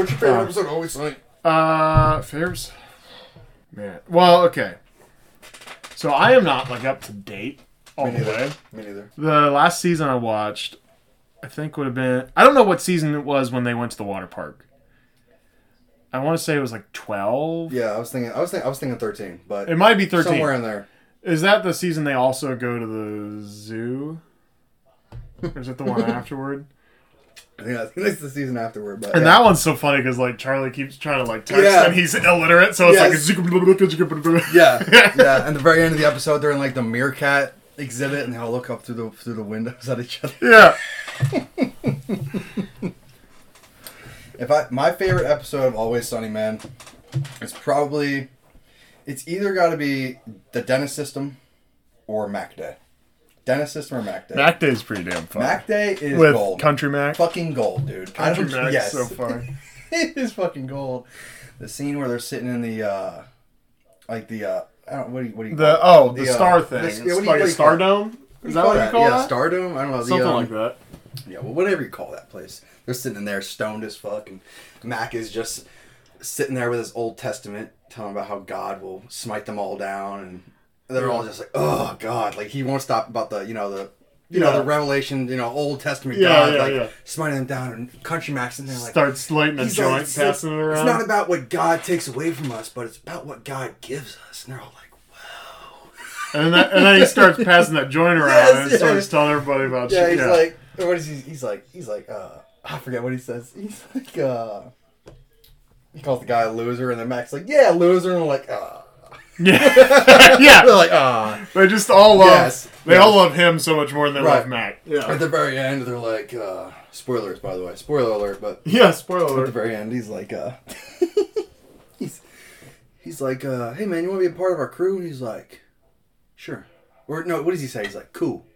What's your favorite episode? Always Sunny. Uh, Fairs. Man. Well, okay. So I am not like up to date all Me the neither. way. Me neither. The last season I watched, I think would have been. I don't know what season it was when they went to the water park. I want to say it was like twelve. Yeah, I was thinking. I was thinking. I was thinking thirteen, but It might be thirteen. somewhere in there. Is that the season they also go to the zoo? or is it the one afterward? I think that's, that's the season afterward. But And yeah. that one's so funny because like Charlie keeps trying to like text Yeah. and he's illiterate, so it's Yes. like Yeah, yeah. And the very end of the episode, they're in like the meerkat exhibit, and they all look up through the through the windows at each other. yeah. If I my favorite episode of Always Sunny, man, it's probably it's either got to be the Dennis System or Mac Day. Dennis System or Mac Day. Mac Day's pretty damn fun. Mac Day is with gold. Country Mac. fucking gold, dude. I Country Mac's yes, so funny. it is fucking gold. The scene where they're sitting in the uh like the uh I don't what do you what do you The call oh, the, The, uh, star the- thing. yeah, it's what do you- like what a do you star call dome. Is that what you call it? yeah, that? Stardom. I don't know. The, Something um, like that. Yeah, well, whatever you call that place. They're sitting in there stoned as fuck, and Mac is just sitting there with his Old Testament, telling about how God will smite them all down, and they're all just like, "Oh God!" Like he won't stop about the, you know, the, you know, the Revelation, you know, Old Testament Yeah, God, yeah, like yeah. smiting them down, and Country Mac's in there like. Starts lighting a like, joint, it's, passing it around. it's not about what God takes away from us, but it's about what God gives us. And they're all like, and, then and then he starts passing that joint around Yes, and yeah. starts telling everybody about Yeah, shit. he's like, what is he? He's like, he's like, uh, I forget what he says. He's like, uh, he calls the guy a loser, and then Mac's like, yeah, loser, and we're like, ah, yeah, yeah. they're like, ah. They just all love. Yes, They yes. all love him so much more than they Right. love Mac. Yeah. At the very end, they're like, uh, spoilers, by the way, spoiler alert, but Yeah. Spoiler alert. at the very end, he's like, uh, he's, he's like, uh, hey man, you want to be a part of our crew? And he's like, sure. Or no, what does he say? He's like, cool.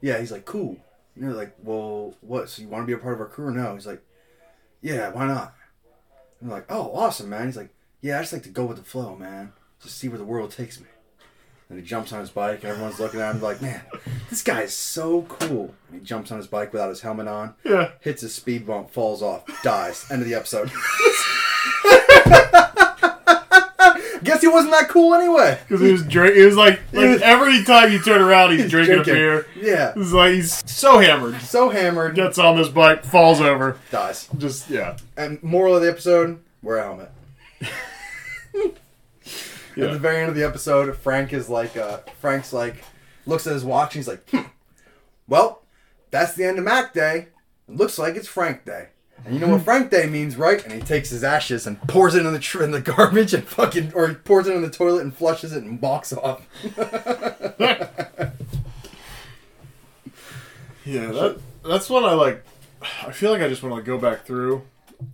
Yeah, he's like, cool. And you're like, well, what? So you want to be a part of our crew or no? He's like, yeah, why not? And they're like, oh, awesome, man. He's like, yeah, I just like to go with the flow, man. Just see where the world takes me. And he jumps on his bike, and everyone's looking at him like, man, this guy is so cool. And he jumps on his bike without his helmet on, Yeah. hits a speed bump, falls off, dies. End of the episode. Guess he wasn't that cool anyway. Because he was drink. It was like, like every time you turn around, he's, drinking, drinking. a beer. Yeah. It's like he's so hammered. So hammered, Gets on this bike, falls over. dies. Just yeah. And moral of the episode: wear a helmet. Yeah. At the very end of the episode, Frank is like, uh, Frank's like, looks at his watch and he's like, hmm, well, that's the end of Mac Day. It looks like it's Frank Day. And you know what Frank Day means, right? And he takes his ashes and pours it in the tr- in the garbage and fucking, or he pours it in the toilet and flushes it and walks off. Yeah, that that's what I like. I feel like I just want to like, go back through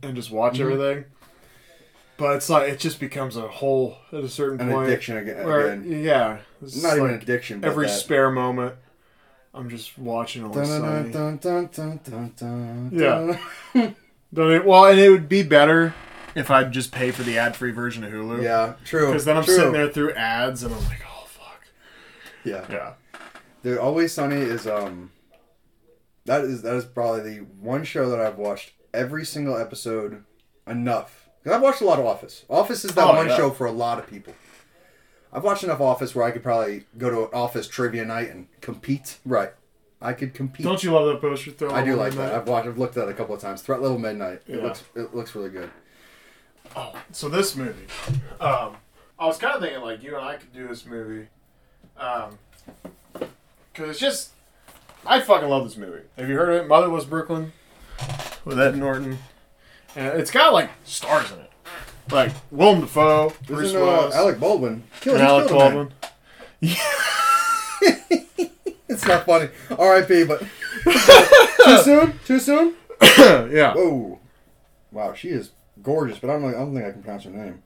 and just watch Mm-hmm. everything. But it's like it just becomes a whole at a certain An point. addiction again. Where, again. yeah, it's Not even like an addiction. Every that. spare moment, I'm just watching dun, Yeah. Don't it- well, and it would be better if I'd just pay for the ad-free version of Hulu. Yeah, true. Because then I'm true. sitting there through ads and I'm like, oh fuck. Yeah. Yeah. Dude, Always Sunny is um that is that is probably the one show that I've watched every single episode enough. Cause I've watched a lot of Office. Office is that Oh, one yeah. show for a lot of people. I've watched enough Office where I could probably go to an Office trivia night and compete. Right, I could compete. Don't you love that poster? Throw I do like that. I've watched. I've looked at it a couple of times. Threat Level Midnight. It Yeah. looks. It looks really good. Oh, so this movie. Um, I was kind of thinking like you and I could do this movie, um, because it's just I fucking love this movie. Have you heard of it? Motherless Brooklyn with Ed Norton, and it's got like stars in it, like Willem Dafoe, Bruce Isn't, uh, Willis, Alec Baldwin. Kill, and he Alec killed a man. Baldwin. It's not funny. R.I.P. But too soon. Too soon. yeah. Whoa. Wow, she is gorgeous, but I don't know. I don't think I can pronounce her name.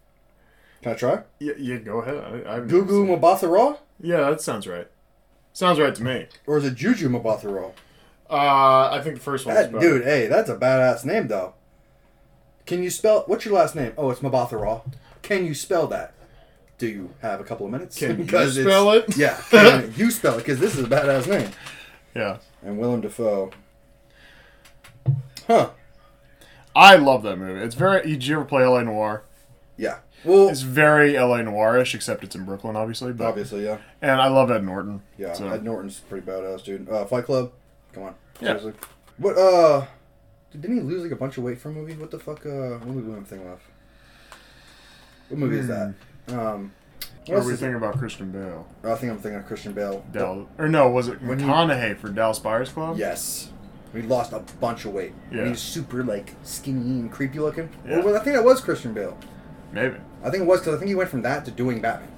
Can I try? Yeah, yeah go ahead. I, I haven't Gugu seen- Mabathara? Yeah, that sounds right. Sounds right to me. Or is it Juju Mabathara? Uh, I think the first one. That, dude, hey, that's a badass name, though. Can you spell... What's your last name? Oh, it's Mabathara. Can you spell that? Do you have a couple of minutes? Can you Because it's- spell it? Yeah, can you spell it, because this is a badass name. Yeah. And Willem Dafoe. Huh. I love that movie. It's very. Did you ever play LA Noire? Yeah. Well, It's very LA Noirish, except it's in Brooklyn, obviously. But obviously, yeah. and I love Ed Norton. Yeah, So- Ed Norton's pretty badass, dude. Uh, Fight Club, come on. Yeah. Seriously. What? Uh, didn't he lose like a bunch of weight for a movie? What the fuck? Uh, what movie am I thinking of? What movie is that? Um, what are we thinking about Christian Bale? I think I'm thinking of Christian Bale. Dal, or no, was it When he- McConaughey for Dallas Buyers Club? Yes. He lost a bunch of weight. Yeah. And he's super like skinny and creepy looking. Yeah. Well, I think that was Christian Bale. Maybe. I think it was because I think he went from that to doing Batman,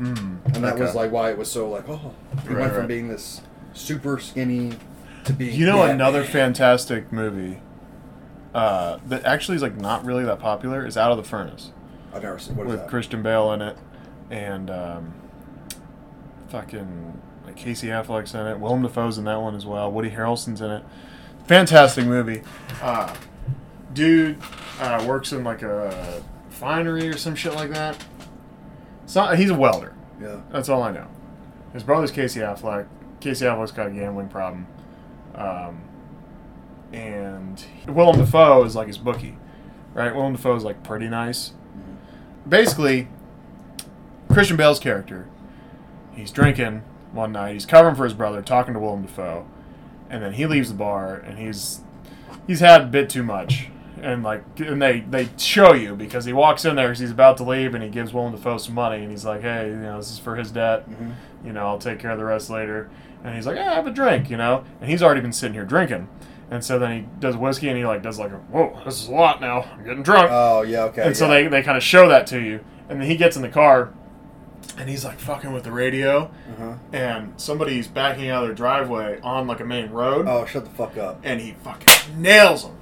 Mm, and that was like why it was so like oh he Right, went from right. being this super skinny to being You know Batman. another fantastic movie uh, that actually is like not really that popular is Out of the Furnace I've never seen what is with that? Christian Bale in it and um, fucking like Casey Affleck's in it. Willem Dafoe's in that one as well. Woody Harrelson's in it. Fantastic movie. Uh, dude uh, works in like a finery or some shit like that. So, he's a welder. Yeah. That's all I know. His brother's Casey Affleck. Casey Affleck's got a gambling problem. Um, and Willem Dafoe is like his bookie, right? Willem Dafoe is like pretty nice. Basically, Christian Bale's character, he's drinking one night. He's covering for his brother, talking to Willem Dafoe, and then he leaves the bar and he's he's had a bit too much. And like, and they they show you because he walks in there because he's about to leave and he gives Willem Dafoe some money and he's like, hey, you know, this is for his debt. Mhm. You know, I'll take care of the rest later. And he's like, yeah, have a drink, you know. And he's already been sitting here drinking. And so then he does whiskey and he like does like, a, whoa, this is a lot now. I'm getting drunk. Oh yeah, okay. and so they they kind of show that to you. And then he gets in the car and he's like fucking with the radio. Uh-huh. And somebody's backing out of their driveway on like a main road Oh, shut the fuck up. and he fucking nails him,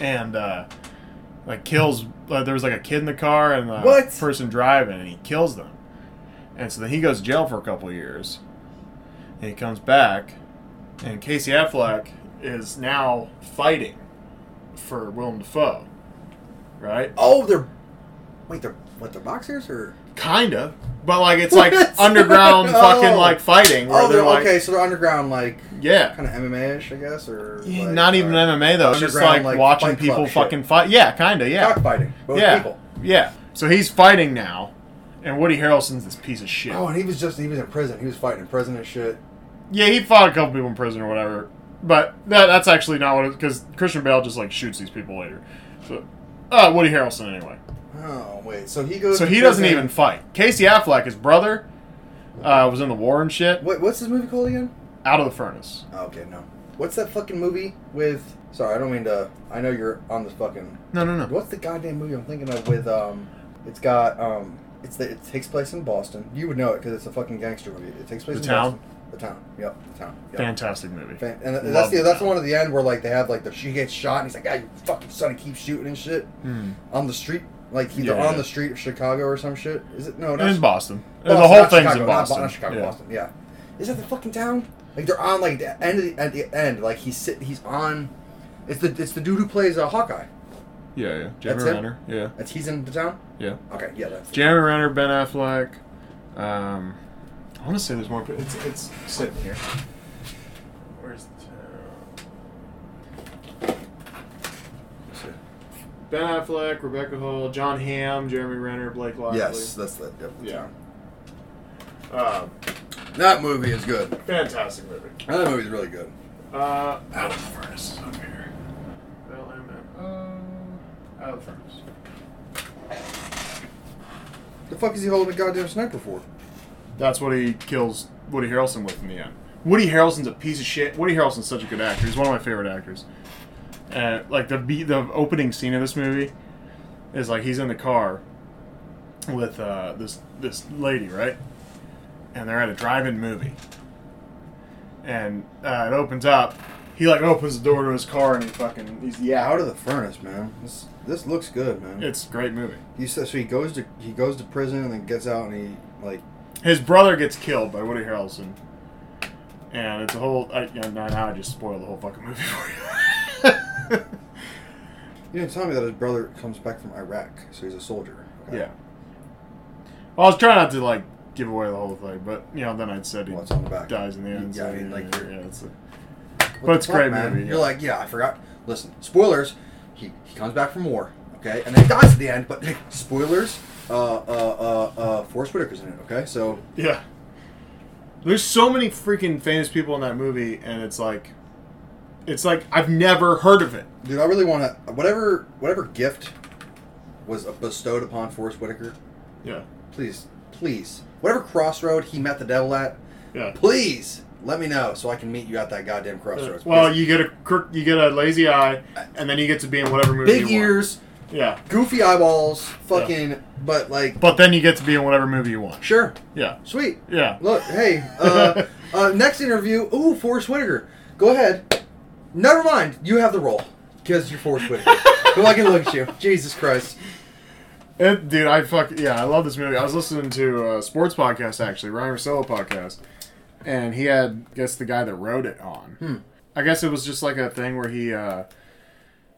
and uh, like kills. Uh, there was like a kid in the car and the What? person driving, and he kills them. And so then he goes to jail for a couple years, and he comes back, and Casey Affleck is now fighting for Willem Dafoe, right? Oh, they're wait, they're what? They're boxers or? Kinda, but like it's like underground oh. fucking Oh. like fighting. Where Oh, they're, they're like, okay. So they're underground, like yeah. kind of MMA-ish, I guess, or like, Not even uh, or MMA though. It's just like, like, watching people shit. fucking fight. Yeah, kinda. Yeah. cockfighting. Both yeah. people. Yeah. So he's fighting now, and Woody Harrelson's this piece of shit. Oh, and he was just he was in prison. He was fighting in prison and shit. Yeah, he fought a couple people in prison or whatever. But that that's actually not what it because Christian Bale just like shoots these people later. So, uh, Woody Harrelson anyway. Oh wait, so he goes. So he doesn't even fight. Casey Affleck, his brother, uh, was in the war and shit. What, what's this movie called again? Out of the furnace. Oh, okay, no. What's that fucking movie with? Sorry, I don't mean to. I know you're on this fucking. No, no, no. What's the goddamn movie I'm thinking of with um? It's got um. It's the, it takes place in Boston. You would know it because it's a fucking gangster movie. It takes place The in Town? Boston. The town. Yep. The town. Yep. Fantastic movie. Fan- and Love that's the that's the one at the end where like they have like the she gets shot and he's like, ah, you fucking son, he keeps shooting and shit Hmm. on the street, like either Yeah, on yeah. the street of Chicago or some shit. Is it no? And Not in Boston. The whole not thing's Chicago, in not Bo- Boston. Not, Chicago, yeah. Boston. Yeah. Is that the fucking town? Like they're on like the end of the at the end. Like he's sit, he's on. It's the it's the dude who plays uh, Hawkeye. Yeah, yeah. That's Jeremy him? Renner. Yeah, That's he's in the town. yeah. Okay, yeah, that's. Jeremy Renner, Ben Affleck. Um, I want to say there's more. but It's it's sitting here. Where's the town? Ben Affleck, Rebecca Hall, Jon Hamm, Jeremy Renner, Blake Lively. Yes, that's the, yep, the Yeah. town. Um, That movie is good. fantastic movie. That movie's really good. Uh, out of the furnace is up here. L-M-N-O. Out of the furnace. The fuck is he holding a goddamn sniper for? That's what he kills Woody Harrelson with in the end. Woody Harrelson's a piece of shit. Woody Harrelson's such a good actor. He's one of my favorite actors. Uh, like the be- the opening scene of this movie is like he's in the car with uh, this this lady, right? And they're at a drive-in movie. And uh, it opens up, he like opens the door to his car and he fucking he's yeah. Out of the furnace, man. This this looks good, man. It's a great movie. He says so he goes to he goes to prison and then gets out and he like His brother gets killed by Woody Harrelson, and it's a whole. I, yeah, now now I just spoiled the whole fucking movie for you. you didn't tell me that his brother comes back from Iraq, so he's a soldier. Okay. yeah. Well, I was trying not to like give away the whole thing, but you know, then I'd said he What's on dies in the end. Yeah, so, I mean, like, yeah, yeah, it's a, But it's a great man? movie, You're yeah. like, yeah, I forgot. Listen, spoilers. He he comes back from war, okay, and then he dies at the end. But spoilers. Uh, uh, uh, uh, Forest Whitaker's in it, okay? So yeah. There's so many freaking famous people in that movie, and it's like, it's like I've never heard of it. Dude, I really want to whatever whatever gift was bestowed upon Forest Whitaker. Yeah, Please, please, whatever crossroad he met the devil at, yeah. please let me know so I can meet you at that goddamn crossroads. Well, you get a crook- you get a lazy eye, and then you get to be in whatever movie. big you want. ears, Yeah, goofy eyeballs, fucking, but like, but then you get to be in whatever movie you want. sure, Yeah, sweet. yeah. Look, hey, uh, uh, next interview. Ooh, Forest Whitaker. Go ahead. Never mind. You have the role because you're Forest Whitaker. Go I can look at you. Jesus Christ. It, dude, I fuck yeah, I love this movie. I was listening to a sports podcast actually, Ryen Russillo podcast, and he had I guess the guy that wrote it on. Hmm. I guess it was just like a thing where he, uh,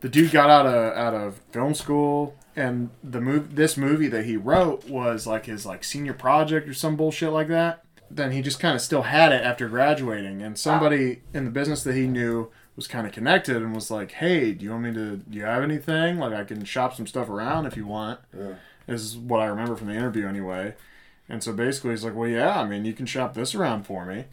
the dude got out of out of film school, and the move this movie that he wrote was like his like senior project or some bullshit like that. Then he just kind of still had it after graduating, and somebody in the business that he knew was kind of connected and was like, "Hey, do you want me to? Do you have anything? Like, I can shop some stuff around if you want." Yeah. This is what I remember from the interview anyway. And so basically, he's like, "Well, yeah, I mean, you can shop this around for me."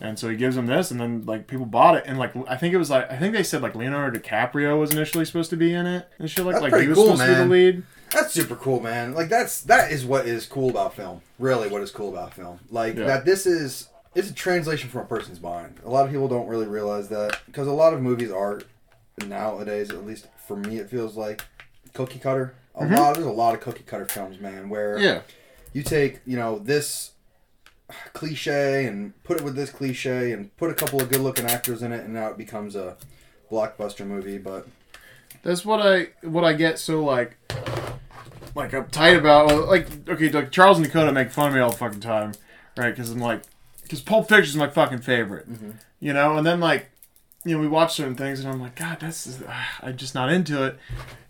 And so he gives him this, and then like people bought it, and like I think it was like I think they said like Leonardo DiCaprio was initially supposed to be in it and shit like That's like he was cool, supposed to be the lead. That's super cool, man. Like that's that is what is cool about film. Really, what is cool about film? Like Yeah. that. This is it's a translation from a person's mind. A lot of people don't really realize that because a lot of movies are nowadays, at least for me, it feels like cookie cutter. A mm-hmm. lot. There's a lot of cookie cutter films, man. Where Yeah, you take you know this cliche and put it with this cliche and put a couple of good looking actors in it, and now it becomes a blockbuster movie. But that's what I what I get so like like uptight about. Like okay, like Charles and Dakota make fun of me all the fucking time, right? Because I'm like, because Pulp Fiction is my fucking favorite, you know. And then like, you know, we watch certain things, and I'm like, God, that's just, ah, I'm just not into it.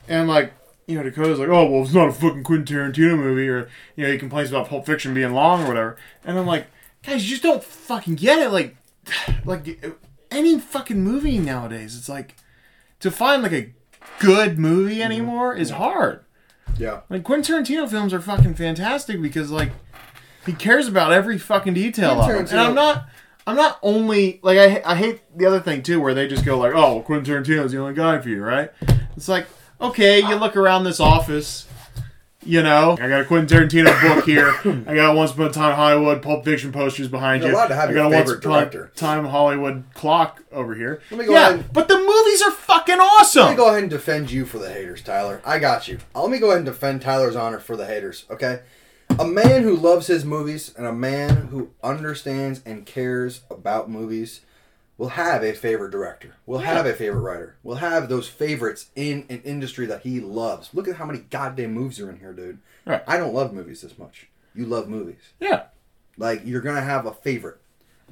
And like, you know, Dakota's like, oh well, it's not a fucking Quentin Tarantino movie, or you know, he complains about Pulp Fiction being long or whatever. And I'm like, guys, you just don't fucking get it. Like, like any fucking movie nowadays, it's like to find like a good movie mm-hmm. anymore is hard. yeah, Like Quentin Tarantino films are fucking fantastic because like he cares about every fucking detail of. And I'm not I'm not only like I I hate the other thing too where they just go like, "Oh, Quentin Tarantino's the only guy for you," right? It's like, "Okay, you look around this office, you know, I got a Quentin Tarantino book here. I got Once Upon a Time Hollywood Pulp Fiction posters behind You're you. allowed to have I your got a Once favorite Upon a director. Time Hollywood clock over here. Let me go yeah, ahead- but the movies are fucking awesome. Let me go ahead and defend you for the haters, Tyler. I got you. Uh, Let me go ahead and defend Tyler's honor for the haters, okay? A man who loves his movies and a man who understands and cares about movies will have a favorite director, will have a favorite writer, will have those favorites in an industry that he loves. Look at how many goddamn movies are in here, dude. Right. I don't love movies this much. You love movies. yeah. Like you're gonna have a favorite.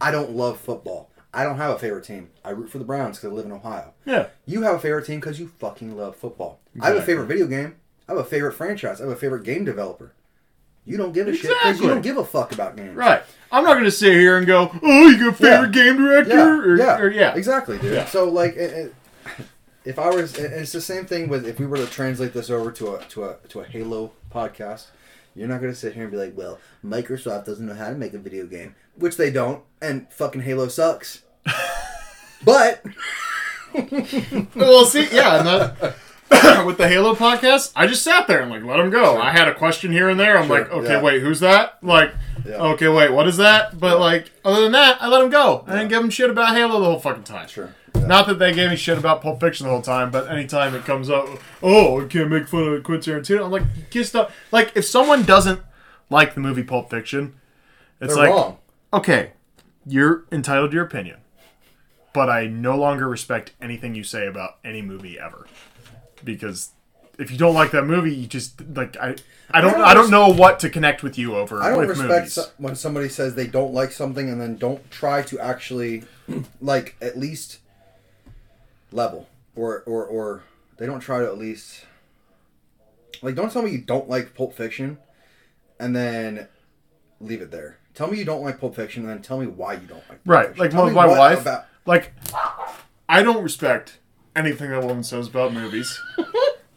I don't love football. I don't have a favorite team. I root for the Browns because I live in Ohio. Yeah. You have a favorite team because you fucking love football. I have a favorite video game. I have a favorite franchise. I have a favorite game developer. You don't give a shit because you don't give a fuck about games. Right. I'm not going to sit here and go, oh, you got a favorite game director? Yeah, or, yeah, or- yeah. exactly, dude. Yeah. So like, it, it, if I was, and it's the same thing with if we were to translate this over to a to a to a Halo podcast. You're not gonna sit here and be like, "Well, Microsoft doesn't know how to make a video game," which they don't, and fucking Halo sucks. but Well, see, yeah. With the Halo podcast, I just sat there and, like, let them go. I had a question here and there. I'm Sure, like, okay, yeah. wait, who's that? Like, Yeah. okay, wait, what is that? But, like, other than that, I let them go. I didn't give them shit about Halo the whole fucking time. sure, Not that they gave me shit about Pulp Fiction the whole time, but anytime it comes up, oh, I can't make fun of Quentin Tarantino. I'm like, just stop. Like, if someone doesn't like the movie Pulp Fiction, it's they're like, wrong. okay, you're entitled to your opinion, but I no longer respect anything you say about any movie ever. Because if you don't like that movie, you just like I I don't don't I don't know what to connect with you over I don't respect so- when somebody says they don't like something and then don't try to actually, like, at least level or or or they don't try to at least like don't tell me you don't like Pulp Fiction and then leave it there. Tell me you don't like Pulp Fiction and then tell me why you don't like. Pulp Right, Fiction. like Tell my, my wife. about- Like, I don't respect anything that woman says about movies.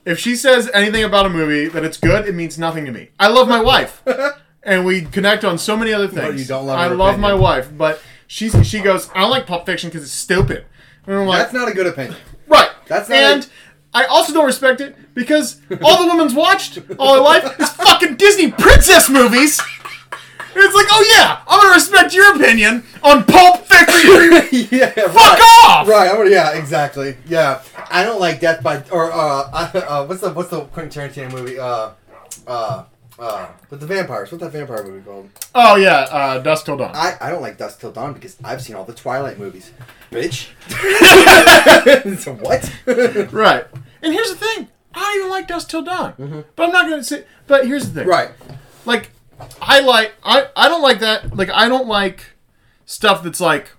if she says anything about a movie that it's good, it means nothing to me. I love my wife, and we connect on so many other things. you don't love I her love my wife, but she she goes, I don't like Pulp Fiction because it's stupid. And I'm like, That's not a good opinion. right. that's not and. I also don't respect it because all the women's watched all her life is fucking Disney princess movies. It's like, oh yeah, I'm gonna respect your opinion on Pulp Fiction. yeah, Fuck right. off! Right. I'm gonna, yeah. Exactly. Yeah. I don't like Death by or uh, uh what's the what's the Quentin Tarantino movie? Uh, uh, uh, with the vampires. What's that vampire movie called? Oh yeah, uh, Dusk Till Dawn. I, I don't like Dusk Till Dawn because I've seen all the Twilight movies. Bitch. so what? right. And here's the thing: I don't even like Dusk Till Dawn. But I'm not gonna say. But here's the thing: right. like, I like I I don't like that. Like, I don't like stuff that's like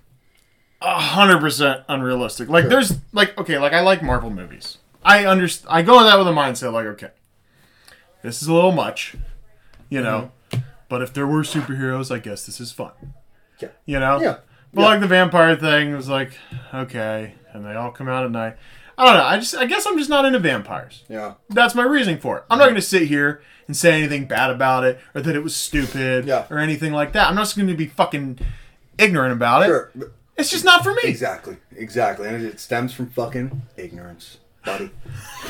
a hundred percent unrealistic. Like, Sure. there's like okay, like I like Marvel movies. I understand. I go in that with a mindset like, okay, this is a little much, you know. Mm-hmm. But if there were superheroes, I guess this is fun. Yeah. You know. Yeah. But Yeah. like the vampire thing was like, okay, and they all come out at night. I don't know. I just I guess I'm just not into vampires. Yeah. That's my reasoning for it. I'm not going to sit here and say anything bad about it or that it was stupid Yeah. or anything like that. I'm not just going to be fucking ignorant about it. Sure. It's just not for me. Exactly. Exactly. And it stems from fucking ignorance, buddy.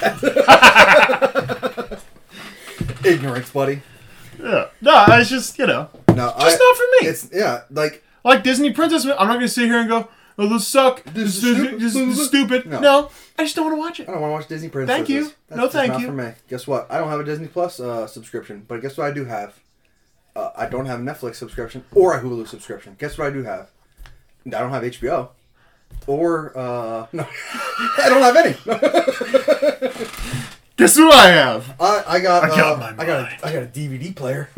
ignorance, buddy. Yeah. No, it's just you know, No, just I, not for me. It's yeah, like like Disney princess. I'm not going to sit here and go, "Oh, this suck. This, is is stupid. this is stupid." No. No. I just don't want to watch it. I don't want to watch Disney princesses. Thank you. That's No, thank not you. For me. Guess what? I don't have a Disney Plus uh, subscription, but guess what I do have? Uh, I don't have a Netflix subscription or a Hulu subscription. Guess what I do have? I don't have HBO. Or uh, no, I don't have any. Guess what I have? I, I got, I got uh, my I got a, I got a DVD player.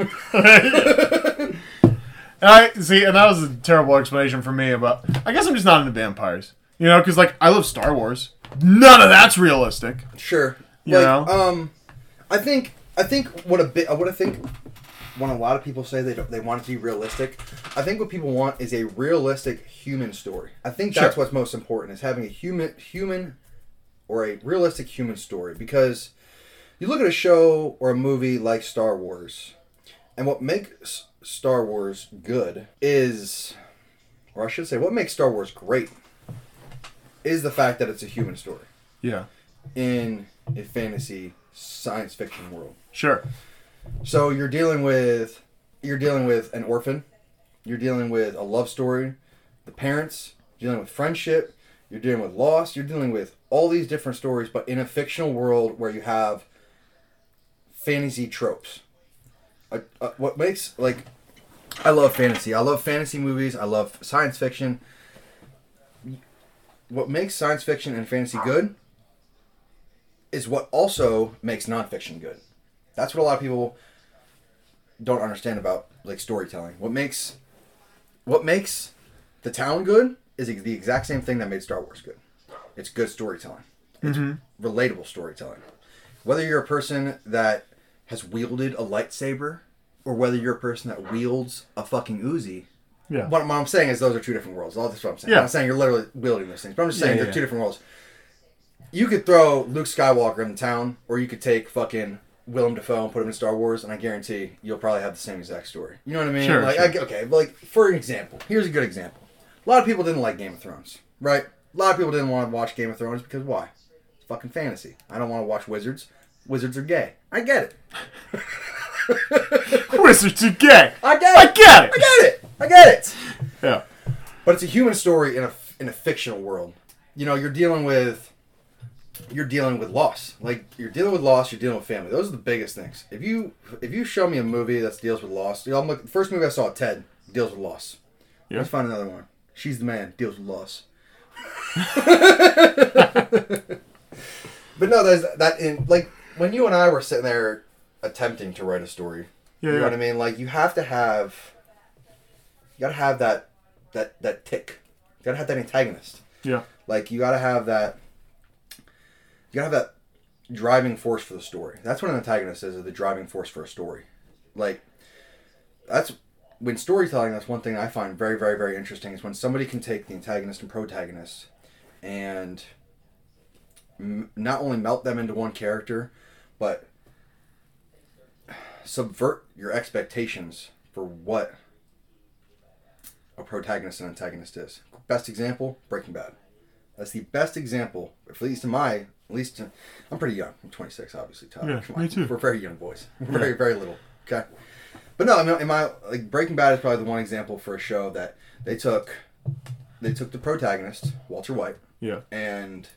And I see, and that was a terrible explanation for me about. I guess I'm just not into vampires. You know, because like I love Star Wars. None of that's realistic. Sure. You like, know? um, I think I think what a bit what I think when a lot of people say they don't, they want it to be realistic, I think what people want is a realistic human story. I think that's Sure. what's most important is having a human human or a realistic human story because you look at a show or a movie like Star Wars, and what makes Star Wars good is, or I should say, what makes Star Wars great is the fact that it's a human story Yeah. in a fantasy science fiction world. Sure. So you're dealing with you're dealing with an orphan, you're dealing with a love story, the parents, you're dealing with friendship, you're dealing with loss, you're dealing with all these different stories, but in a fictional world where you have fantasy tropes. Uh, what makes like I love fantasy. I love fantasy movies. I love science fiction. What makes science fiction and fantasy good is what also makes nonfiction good. That's what a lot of people don't understand about like storytelling. What makes what makes the town good is the exact same thing that made Star Wars good. It's good storytelling. It's relatable storytelling. Whether you're a person that has wielded a lightsaber or whether you're a person that wields a fucking Uzi, Yeah. what, what I'm saying is those are two different worlds. All that's what I'm saying. Yeah. I'm not saying you're literally wielding those things, but I'm just saying Yeah, they're two different worlds. You could throw Luke Skywalker in the town, or you could take fucking Willem Dafoe and put him in Star Wars, and I guarantee you'll probably have the same exact story. You know what I mean? Sure, Like, sure. I, okay, but like for an example, here's a good example. A lot of people didn't like Game of Thrones, right? A lot of people didn't want to watch Game of Thrones because why? It's fucking fantasy. I don't want to watch wizards. Wizards are gay. I get it. Wizards are gay. I get it. I get it. I get it. I get it. Yeah. But it's a human story in a in a fictional world. You know, you're dealing with you're dealing with loss. Like you're dealing with loss, you're dealing with family. Those are the biggest things. If you if you show me a movie that deals with loss, you know, I'm look, the first movie I saw, Ted, deals with loss. Yeah. Let's find another one. She's the man, deals with loss. But no, there's that in like when you and I were sitting there attempting to write a story. Yeah, you know yeah. what I mean? Like you have to have you gotta have that that that tick. You gotta have that antagonist. Yeah. Like you gotta have that you gotta have that driving force for the story. That's what an antagonist is, is the driving force for a story. Like that's when storytelling that's one thing I find very, very, very interesting is when somebody can take the antagonist and protagonist and m- not only melt them into one character, but subvert your expectations for what a protagonist and antagonist is. Best example, Breaking Bad. That's the best example, at least in my, at least in, I'm pretty young. I'm 26, obviously. Tyler. Yeah, Come on. me too. We're very young boys. We're very, very little. Okay. But no, I mean, in my like Breaking Bad is probably the one example for a show that they took, they took the protagonist Walter White Yeah. and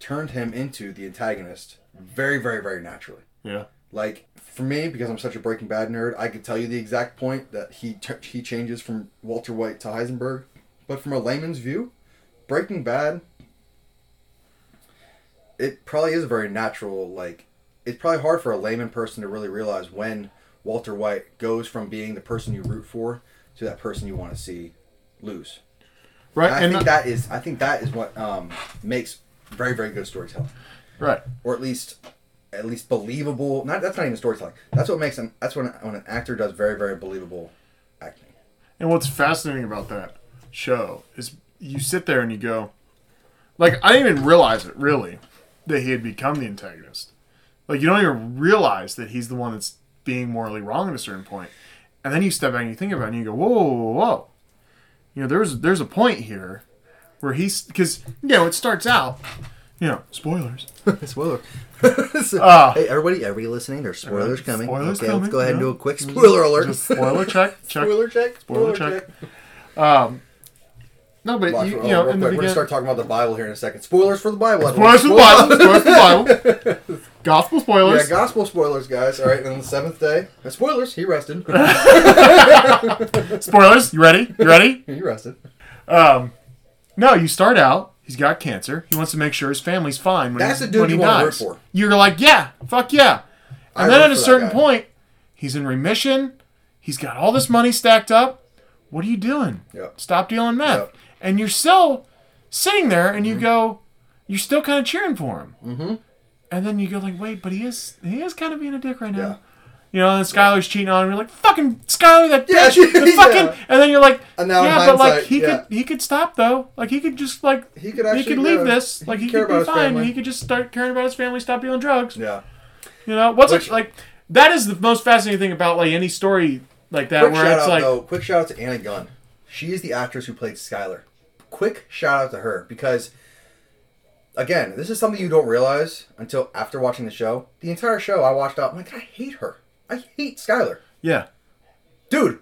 turned him into the antagonist very, very, very naturally. Yeah. Like for me, because I'm such a Breaking Bad nerd, I could tell you the exact point that he t- he changes from Walter White to Heisenberg. But from a layman's view, Breaking Bad, it probably is a very natural. Like it's probably hard for a layman person to really realize when Walter White goes from being the person you root for to that person you want to see lose. Right. and I and think not- that is I think that is what um, makes very very good storytelling right. or at least at least believable. Not that's not even storytelling. That's what makes an that's when when an actor does very very believable acting. And what's fascinating about that show is you sit there and you go, like, I didn't even realize it really that he had become the antagonist. Like, you don't even realize that he's the one that's being morally wrong at a certain point. And then you step back and you think about it and you go, whoa, whoa, whoa, whoa. You know, there's there's a point here where he's because you know it starts out, you know, spoilers. Spoiler. Ah. hey everybody, everybody listening, there's spoilers Uh, coming. spoilers okay, coming, let's go ahead and do a quick spoiler alert. Just spoiler check, check. spoiler check. Spoiler Spoiler, check. check. Um, no, but Watch, you, oh, you know, real in the quick, we're gonna start talking about the Bible here in a second. Spoilers for the Bible. spoilers for the Bible, spoilers for the Bible, gospel spoilers. Yeah, gospel spoilers, guys. All right, and then the seventh day. uh, Spoilers. He rested. spoilers. You ready? You ready? he rested. Um, no, you start out. He's got cancer. He wants to make sure his family's fine when, That's he, the dude when he you wanna root dies. for. You're like, yeah, fuck yeah. And I then at a for that certain guy. point, he's in remission. He's got all this money stacked up. What are you doing? Yep. Stop dealing meth. Yep. And you're still sitting there, and you go, you're still kind of cheering for him. Mm-hmm. And then you go like, wait, but he is he is kind of being a dick right now. You know, and then Skyler's cheating on him. You're like, fucking Skyler, that Yeah, bitch. the fucking. yeah. And then you're like, And now yeah, but like he yeah. could he could stop though. Like he could just like He could actually, he could leave yeah, this. Like he could be fine. He could just start caring about his family, stop dealing drugs. Yeah. You know what's Which- like? That is the most fascinating thing about like any story like that, where it's out like, though. Quick shout out to Anna Gunn. She is the actress who played Skyler. Quick shout out to her because, again, this is something you don't realize until after watching the show. The entire show I watched out. I'm like, I hate her. I hate Skyler. yeah, Dude,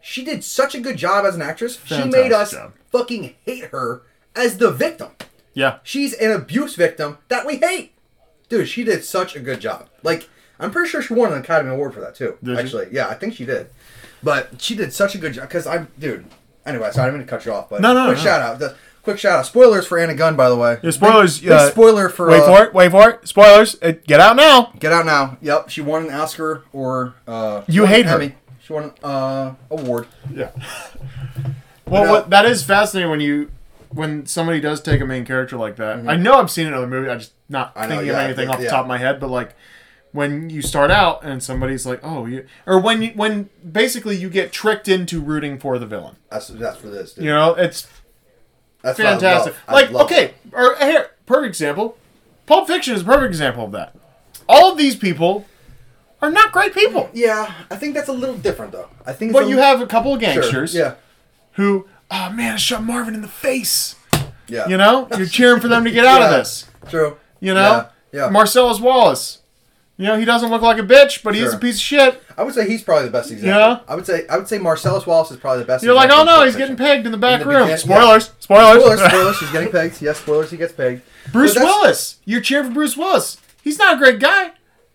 she did such a good job as an actress. she made us job. fucking hate her as the victim. yeah, She's an abuse victim that we hate. Dude, she did such a good job. Like, I'm pretty sure she won an Academy Award for that too. Did she? actually, yeah, I think she did. But she did such a good job because I'm, dude. Anyway, sorry, I didn't mean to cut you off, but No, no, no. shout out. The, quick shout out. Spoilers for Anna Gunn, by the way. Yeah, spoilers, Big, big uh, spoiler for. wait uh, for it, wait for it. Spoilers, it, get out now. Get out now. Yep, she won an Oscar or. Uh, You hate her. Emmy. She won an uh, award. Yeah. Well, No. what, that is fascinating when you when somebody does take a main character like that. I know I've seen it in other movies. I just not Mm-hmm. I know, thinking yeah, of anything yeah, off the yeah. top of my head. But like when you start out and somebody's like, "Oh, you," or when you, when basically you get tricked into rooting for the villain. That's that's for this. Dude. You know, it's That's fantastic. Like, okay, or here, perfect example. Pulp Fiction is a perfect example of that. All of these people are not great people. Yeah, I think that's a little different though. I think. But you have a couple of sure, gangsters Yeah. who, oh man, I shot Marvin in the face. Yeah. You know, you're cheering for them to get out of this. True. You know, Yeah. yeah. Marcellus Wallace. You know, he doesn't look like a bitch, but he is a piece of shit. I would say he's probably the best example. Yeah. I would say I would say Marcellus Wallace is probably the best. You're like, oh example no, he's getting pegged in the back the room. spoilers, spoilers. Spoilers, spoilers. He's getting pegged. Yes, spoilers. He gets pegged. Bruce But that's- Willis. You're cheering for Bruce Willis. He's not a great guy.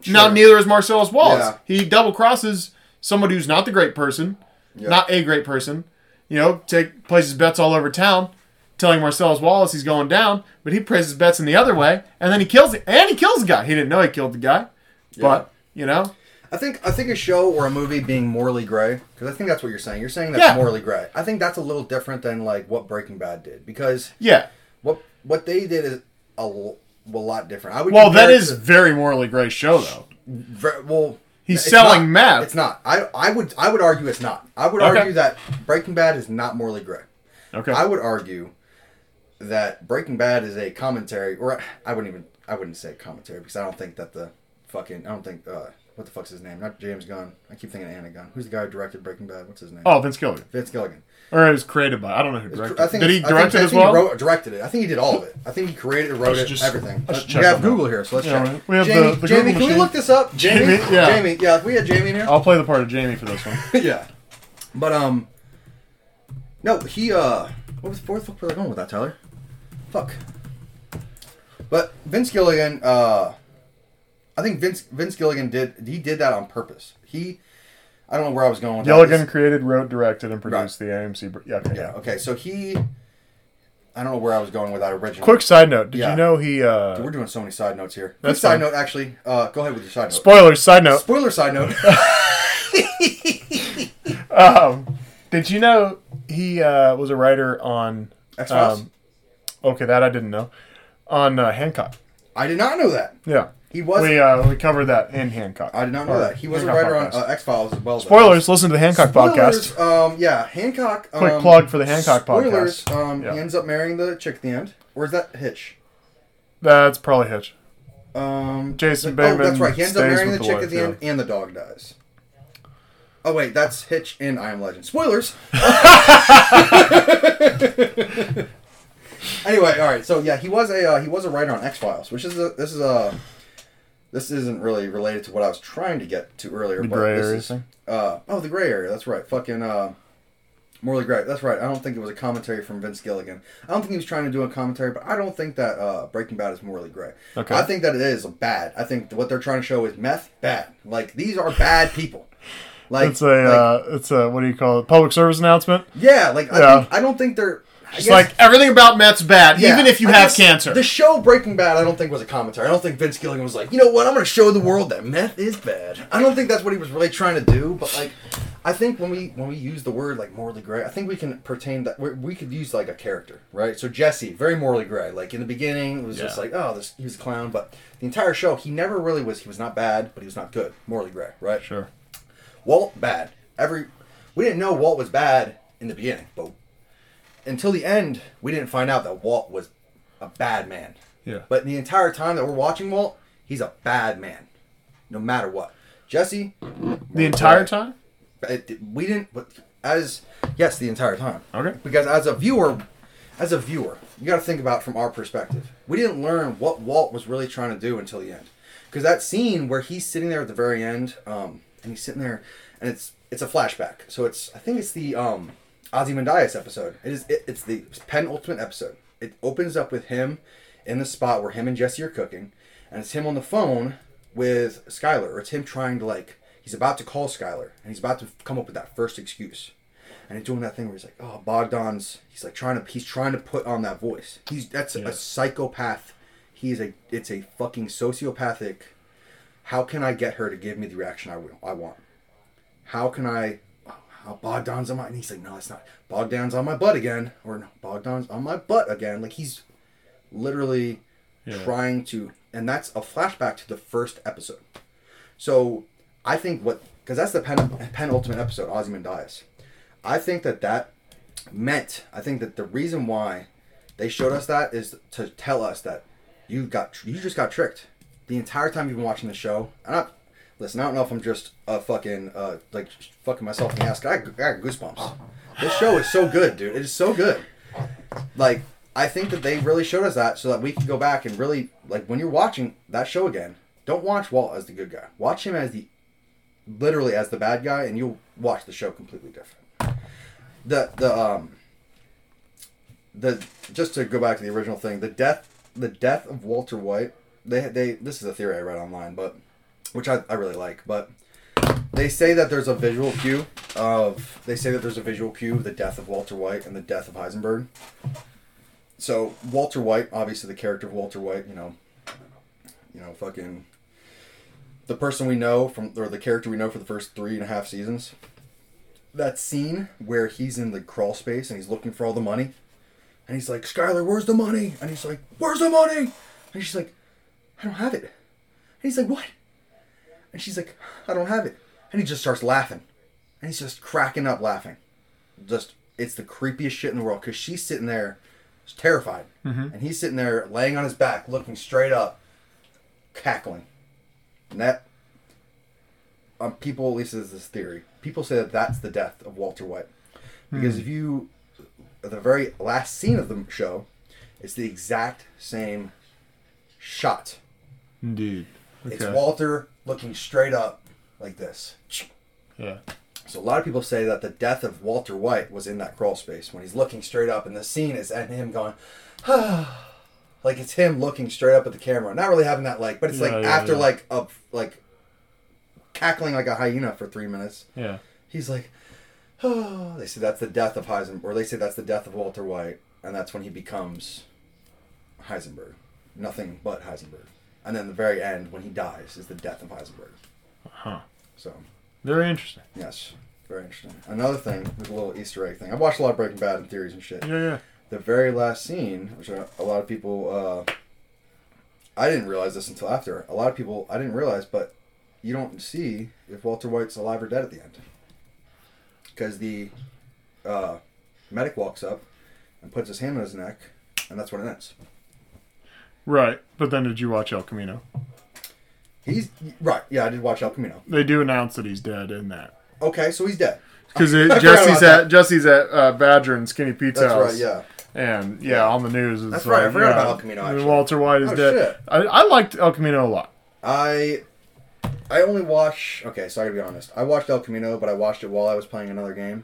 Now, Sure. neither is Marcellus Wallace. He double crosses somebody who's not the great person, Yeah. not a great person. You know, take places bets all over town. telling Marcellus Wallace he's going down, but he places bets in the other way, and then he kills it, and he kills the guy. He didn't know he killed the guy, but you know, I think I think a show or a movie being morally gray because I think that's what you're saying. You're saying that's Yeah. morally gray. I think that's a little different than like what Breaking Bad did because yeah. what what they did is a, l- a lot different. I would Well, compare that it is to- very morally gray show though. ver- well. He's it's selling not. meth. It's not. I I would I would argue it's not. I would Okay. argue that Breaking Bad is not morally gray. Okay. I would argue that Breaking Bad is a commentary, or I wouldn't even I wouldn't say commentary because I don't think that the fucking I don't think uh what the fuck's his name? Not James Gunn. I keep thinking Anna Gunn. Who's the guy who directed Breaking Bad? What's his name? oh, Vince Gilligan, Vince Gilligan. or it was created by I don't know who directed. cr- I think Did he it's- I direct think, it I as think well? He wrote, directed it. I think he did all of it. I think he created it, wrote it, just- everything. let's we have. Google here, so let's Yeah, check. we have Jamie, the- the Jamie, Google can we look this up? Jamie, Jamie, yeah. Jamie, yeah. If we had Jamie in here, I'll play the part of Jamie for this one. yeah. But um, no, he uh, what was where the fuck were they going with that, Tyler? Fuck. But Vince Gilligan, uh, I think Vince Vince Gilligan did he did that on purpose. He, I don't know where I was going with that. Gilligan that. created, wrote, directed, and produced the AMC. Yeah, okay. This- yeah. Okay. So he, I don't know where I was going with that originally. Quick side note: Did Yeah. you know he? uh Dude, we're doing so many side notes here. Quick That's side fine. note, actually. Uh, go ahead with your side note. Spoilers. Side note: Spoiler side note. um, Did you know he uh, was a writer on? X Files. Um, okay, that I didn't know. On uh, Hancock. I did not know that. Yeah, He was. we uh, we covered that in Hancock. I did not know that. He was a Hancock writer on uh, X Files as well. though. Spoilers. Listen to the Hancock podcast. Spoilers, Um, yeah, Hancock. Um, Quick plug for the Hancock spoilers, podcast. Um, Yeah. he ends up marrying the chick at the end, or is that Hitch? That's probably Hitch. Um, Jason oh, Bateman that's right. He ends up marrying the the chick wife, at the yeah. end, and the dog dies. Oh wait, that's Hitch in I Am Legend. Spoilers. anyway, all right. So yeah, he was a uh, he was a writer on X Files, which is a this is a this isn't really related to what I was trying to get to earlier. The but gray this area is-? Uh, oh, the gray area. That's right. Fucking uh, Morley Gray. That's right. I don't think it was a commentary from Vince Gilligan. I don't think he was trying to do a commentary, but I don't think that uh, Breaking Bad is morally gray. Okay. I think that it is bad. I think what they're trying to show is meth bad. Like these are bad people. Like It's a like, uh, it's a what do you call it? Public service announcement. yeah. Like I, Yeah. think, I don't think they're. It's like everything about meth's bad, yeah, even if you I have cancer. The show Breaking Bad, I don't think was a commentary. I don't think Vince Gilligan was like, you know what, I'm going to show the world that meth is bad. I don't think that's what he was really trying to do. But like, I think when we when we use the word like morally gray, I think we can pertain that we we could use like a character, right? So Jesse, very morally gray. Like in the beginning, it was just like, oh, this he was a clown. But the entire show, he never really was. He was not bad, but he was not good. Morally gray, right? sure. Walt bad. Every we didn't know Walt was bad in the beginning, but until the end, we didn't find out that Walt was a bad man. Yeah. But the entire time that we're watching Walt, he's a bad man, no matter what. Jesse, The entire time. it, we didn't. But as yes, the entire time. Okay. Because as a viewer, as a viewer, you got to think about from our perspective. We didn't learn what Walt was really trying to do until the end. Because that scene where he's sitting there at the very end, um, and he's sitting there, and it's it's a flashback. So it's I think it's the um, Ozymandias episode. It is it, it's the penultimate episode. It opens up with him in the spot where him and Jesse are cooking, and it's him on the phone with Skyler, or it's him trying to like he's about to call Skyler, and he's about to come up with that first excuse and he's doing that thing where he's like, "Oh, Bogdan's." He's like trying to. He's trying to put on that voice. He's that's Yeah. a psychopath. He's a. It's a fucking sociopathic. How can I get her to give me the reaction I, will- I want? How can I? Oh, Bogdan's on my. And he's like, "No, it's not. Bogdan's on my butt again." Or no, Bogdan's on my butt again. Like he's literally Yeah. trying to, and that's a flashback to the first episode. So I think what because that's the pen, penultimate episode, Ozymandias. I think that that meant. I think that the reason why they showed us that is to tell us that you got you just got tricked the entire time you've been watching the show. And I, listen, I don't know if I'm just uh, fucking uh, like fucking myself in the ass. I, I got goosebumps. This show is so good, dude. It is so good. Like I think that they really showed us that so that we can go back and really like when you're watching that show again. Don't watch Walt as the good guy. Watch him as the literally as the bad guy, and you'll watch the show completely different. The the um the just to go back to the original thing, the death the death of Walter White. They they this is a theory I read online, but which I, I really like, but they say that there's a visual cue of they say that there's a visual cue of the death of Walter White and the death of Heisenberg. so Walter White, obviously the character of Walter White, you know, you know, fucking the person we know from or the character we know for the first three and a half seasons. That scene where he's in the crawl space and he's looking for all the money, and he's like, "Skyler, where's the money?" And he's like, "Where's the money?" And she's like, "I don't have it." And he's like, "What?" And she's like, "I don't have it." And he just starts laughing, and he's just cracking up laughing. Just it's the creepiest shit in the world because she's sitting there, terrified, and he's sitting there laying on his back, looking straight up, cackling. And that, um, people at least is this theory. People say that that's the death of Walter White, because if you, the very last scene of the show, it's the exact same shot. Indeed. It's Walter looking straight up like this. Yeah. So a lot of people say that the death of Walter White was in that crawl space when he's looking straight up, and the scene is at him going, ah, like it's him looking straight up at the camera, not really having that like, but it's Yeah, like yeah, after yeah. like a like cackling like a hyena for three minutes. Yeah. He's like, oh, they say that's the death of Heisenberg, or they say that's the death of Walter White, and that's when he becomes Heisenberg, nothing but Heisenberg, and then the very end when he dies is the death of Heisenberg. Huh. So Very interesting. Yes, very interesting. Another thing, there's a little Easter egg thing. I've watched a lot of Breaking Bad and theories and shit. Yeah, yeah. The very last scene, which a, a lot of people, uh, I didn't realize this until after. A lot of people, I didn't realize, but you don't see if Walter White's alive or dead at the end. Because the uh, medic walks up and puts his hand on his neck, and that's when it ends. Right. But then did you watch El Camino? He's right. Yeah, I did watch El Camino. They do announce that he's dead in that. Okay, so he's dead. Because Jesse's at Jesse's at uh, Badger and Skinny Pete's That's house. right. Yeah. And yeah, on the news. It's That's right, I forgot yeah, about El Camino, actually. Walter White is Oh, dead. shit. I, I liked El Camino a lot. I I only watch. Okay, so I gotta be honest. I watched El Camino, but I watched it while I was playing another game.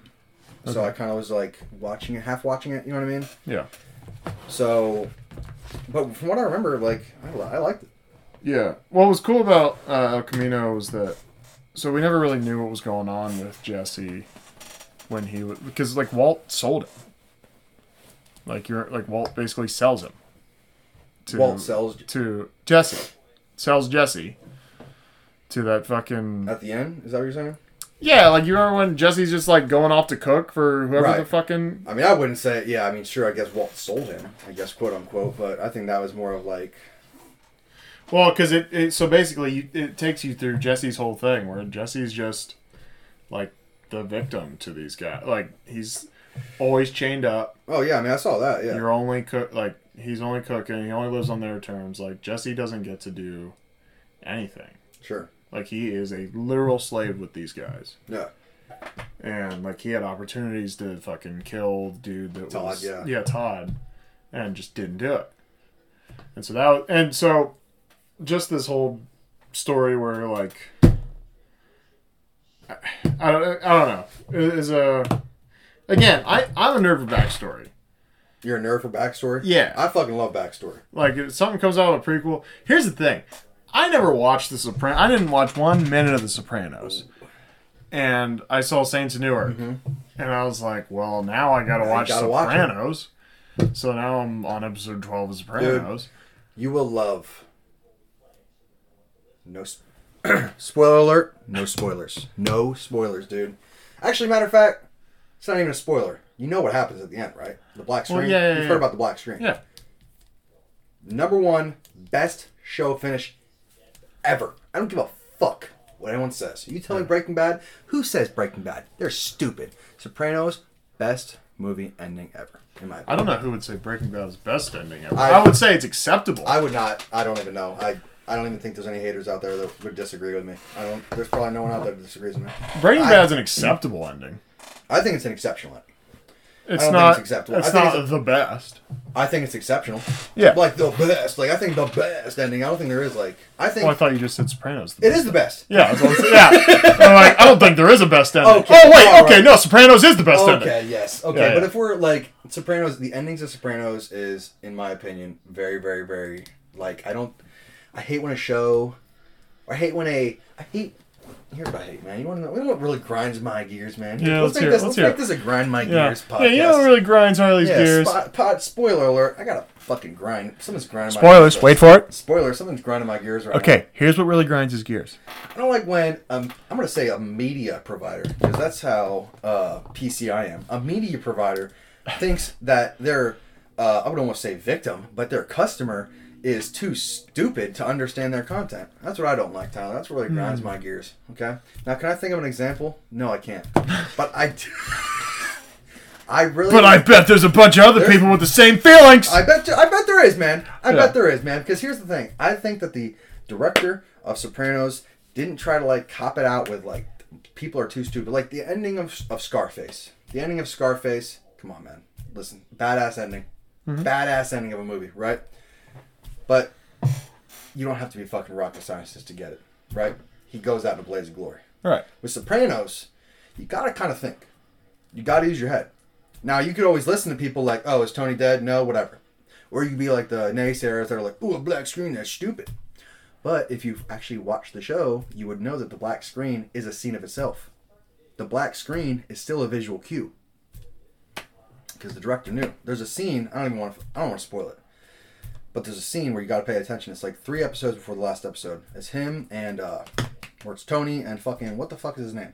So I kind of was like watching it, half watching it. You know what I mean? Yeah. So, but from what I remember, like I, I liked it. Yeah. What was cool about uh, El Camino was that, so we never really knew what was going on with Jesse when he was because like Walt sold him. Like you're like Walt basically sells him. To, Walt sells to Jesse, sells Jesse to that fucking at the end. Is that what you're saying? Yeah. Like you remember when Jesse's just like going off to cook for whoever Right. the fucking I mean, I wouldn't say. Yeah, I mean, sure. I guess Walt sold him. I guess quote unquote. But I think that was more of like Well, because it, it so basically you, it takes you through Jesse's whole thing, where Jesse's just like the victim to these guys. Like he's always chained up. oh yeah. I mean, I saw that. Yeah. You're only cook like he's only cooking. He only lives on their terms. Like Jesse doesn't get to do anything. Sure. Like he is a literal slave with these guys. Yeah. And like he had opportunities to fucking kill the dude that Todd, was yeah. yeah Todd, and just didn't do it. And so that was, and so just this whole story where like I, I don't I don't know is a again I I'm a nerd for backstory. You're a nerd for backstory. Yeah. I fucking love backstory. Like if something comes out of a prequel. Here's the thing, I never watched The Sopranos. I didn't watch one minute of The Sopranos, and I saw Saints of Newark, mm-hmm. and I was like, well, now I gotta watch gotta watch. Sopranos. so now I'm on episode twelve of Sopranos. You will love. No. Sp- Spoiler alert. No spoilers. No spoilers, dude. Actually, matter of fact, it's not even a spoiler. You know what happens at the end, right? The black Well, screen. yeah, yeah, You've yeah. heard about the black screen. Yeah. Number one best show finish ever. I don't give a fuck what anyone says. You tell me hmm. Breaking Bad. Who says Breaking Bad? They're stupid. Sopranos, best movie ending ever. In my I opinion. don't know who would say Breaking Bad is best ending ever. I- I, would say it's acceptable. I would not. I don't even know. I. I don't even think there's any haters out there that would disagree with me. I don't. There's probably no one out there that disagrees with me. Breaking Bad's an acceptable ending. I think it's an exceptional ending. It's don't it's acceptable. It's not it's- the best. I think it's exceptional. Yeah. Like the best. Like I think the best ending. I don't think there is like. I think Well, I thought you just said Sopranos. it is the best. Yeah, I was gonna say- yeah. I'm like, I don't think there is a best ending. Okay, oh wait, all okay, right. no, Sopranos is the best ending. Okay. Yes. Okay. Yeah, yeah. But if we're like Sopranos, the endings of Sopranos is, in my opinion, very, very, very like I don't. I hate when a show. I hate when a. I hate here's what I hate, man. You want to know, you know what really grinds my gears, man? Yeah, let's make hear this. let's Let's, hear make this a grind my Yeah. gears yeah, podcast. you know what really grinds Harley's yeah, gears? spot, pot, spoiler alert. I got to fucking grind. Something's grinding my Spoilers, gears. wait for it. Spoiler, something's grinding my gears right now. Okay, here's what really grinds his gears. I don't like when um, I'm going to say a media provider because that's how uh, PC I am. A media provider thinks that their uh, I would almost say victim, but their customer is too stupid to understand their content. That's what I don't like, Tyler. That's what really grinds hmm. my gears. Okay. Now, can I think of an example? No, I can't. But I. do- I really. But I bet there's a bunch of other people with the same feelings. I bet I bet there is, man. I Yeah. bet there is, man. Because here's the thing. I think that the director of Sopranos didn't try to like cop it out with like people are too stupid. Like the ending of, of Scarface. The ending of Scarface. Come on, man. Listen, badass ending. Mm-hmm. Badass ending of a movie, right? But you don't have to be a fucking rocket scientist to get it, right? He goes out in a blaze of glory. right. With Sopranos, you gotta kind of think. You gotta use your head. Now you could always listen to people like, "Oh, is Tony dead?" No, whatever. Or you could be like the naysayers that are like, "Ooh, a black screen, that's stupid." But if you've actually watched the show, you would know that the black screen is a scene of itself. The black screen is still a visual cue because the director knew. There's a scene. I don't even want to. I don't want to spoil it. But there's a scene where you got to pay attention. It's like three episodes before the last episode. It's him and uh, where it's Tony and fucking what the fuck is his name?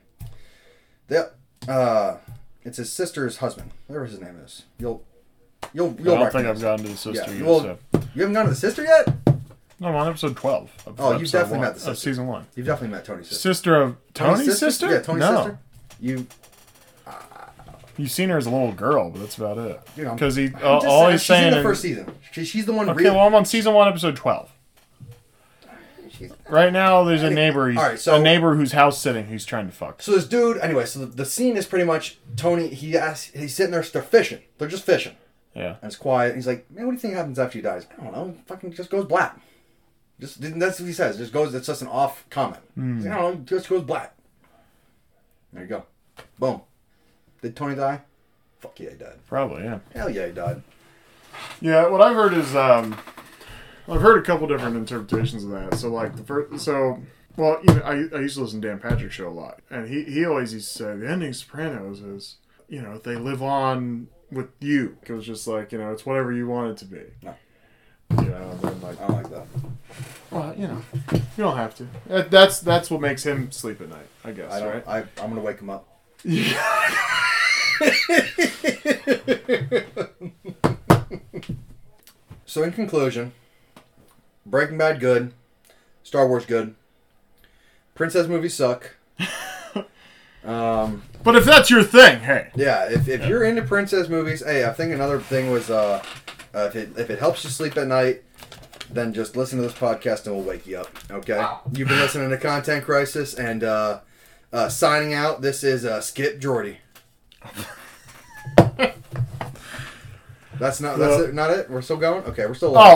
The uh, it's his sister's husband. Whatever his name is. You'll you'll you'll I don't think I've gotten to the sister Yeah, yet. well- so. You haven't gotten to the sister yet? No, I'm on episode 12. Of Oh, you've definitely one met the of season one. You've definitely met Tony's sister. Sister of Tony's, sister? Yeah, Tony's no. sister. You You've seen her as a little girl, but that's about it. You know, Because he, uh, all saying, he's she's saying. in the first season. She, she's the one. okay, real- well, I'm on season one, episode 12. she's- Right now, there's a neighbor. He's, all right, so- a neighbor who's house sitting. Who's trying to fuck. So this dude, anyway, so the, the scene is pretty much Tony. He asks, he's sitting there, they're fishing. They're just fishing, Yeah. and it's quiet. He's like, "Man, what do you think happens after he dies?" I don't know. Fucking just goes black. Just that's what he says. Just goes. It's just an off comment. He's like, I don't know. Just goes black. There you go. Boom. Did Tony die? Fuck yeah, he died. Probably, yeah. Hell yeah, he died. Yeah, what I've heard is um, I've heard a couple different interpretations of that. So like the first, so well, you know, I, I used to listen to Dan Patrick show a lot, and he he always used to say the ending Sopranos is you know they live on with you. It was just like you know it's whatever you want it to be. No. You know, then like I don't like that. well, you know, you don't have to. That- That's that's what makes him sleep at night, I guess, I don't. right? I, I'm gonna wake him up. So in conclusion, Breaking Bad good, Star Wars good, Princess movies suck. um, But if that's your thing, hey, yeah, if, if you're into princess movies, hey, I think another thing was uh, uh, if it if it helps you sleep at night, then just listen to this podcast and we'll wake you up. Okay, you've been listening to Content Crisis and uh, uh, signing out. This is uh, Skip Jordy. That's not that's it, not it. We're still going. Okay, we're still. Oh,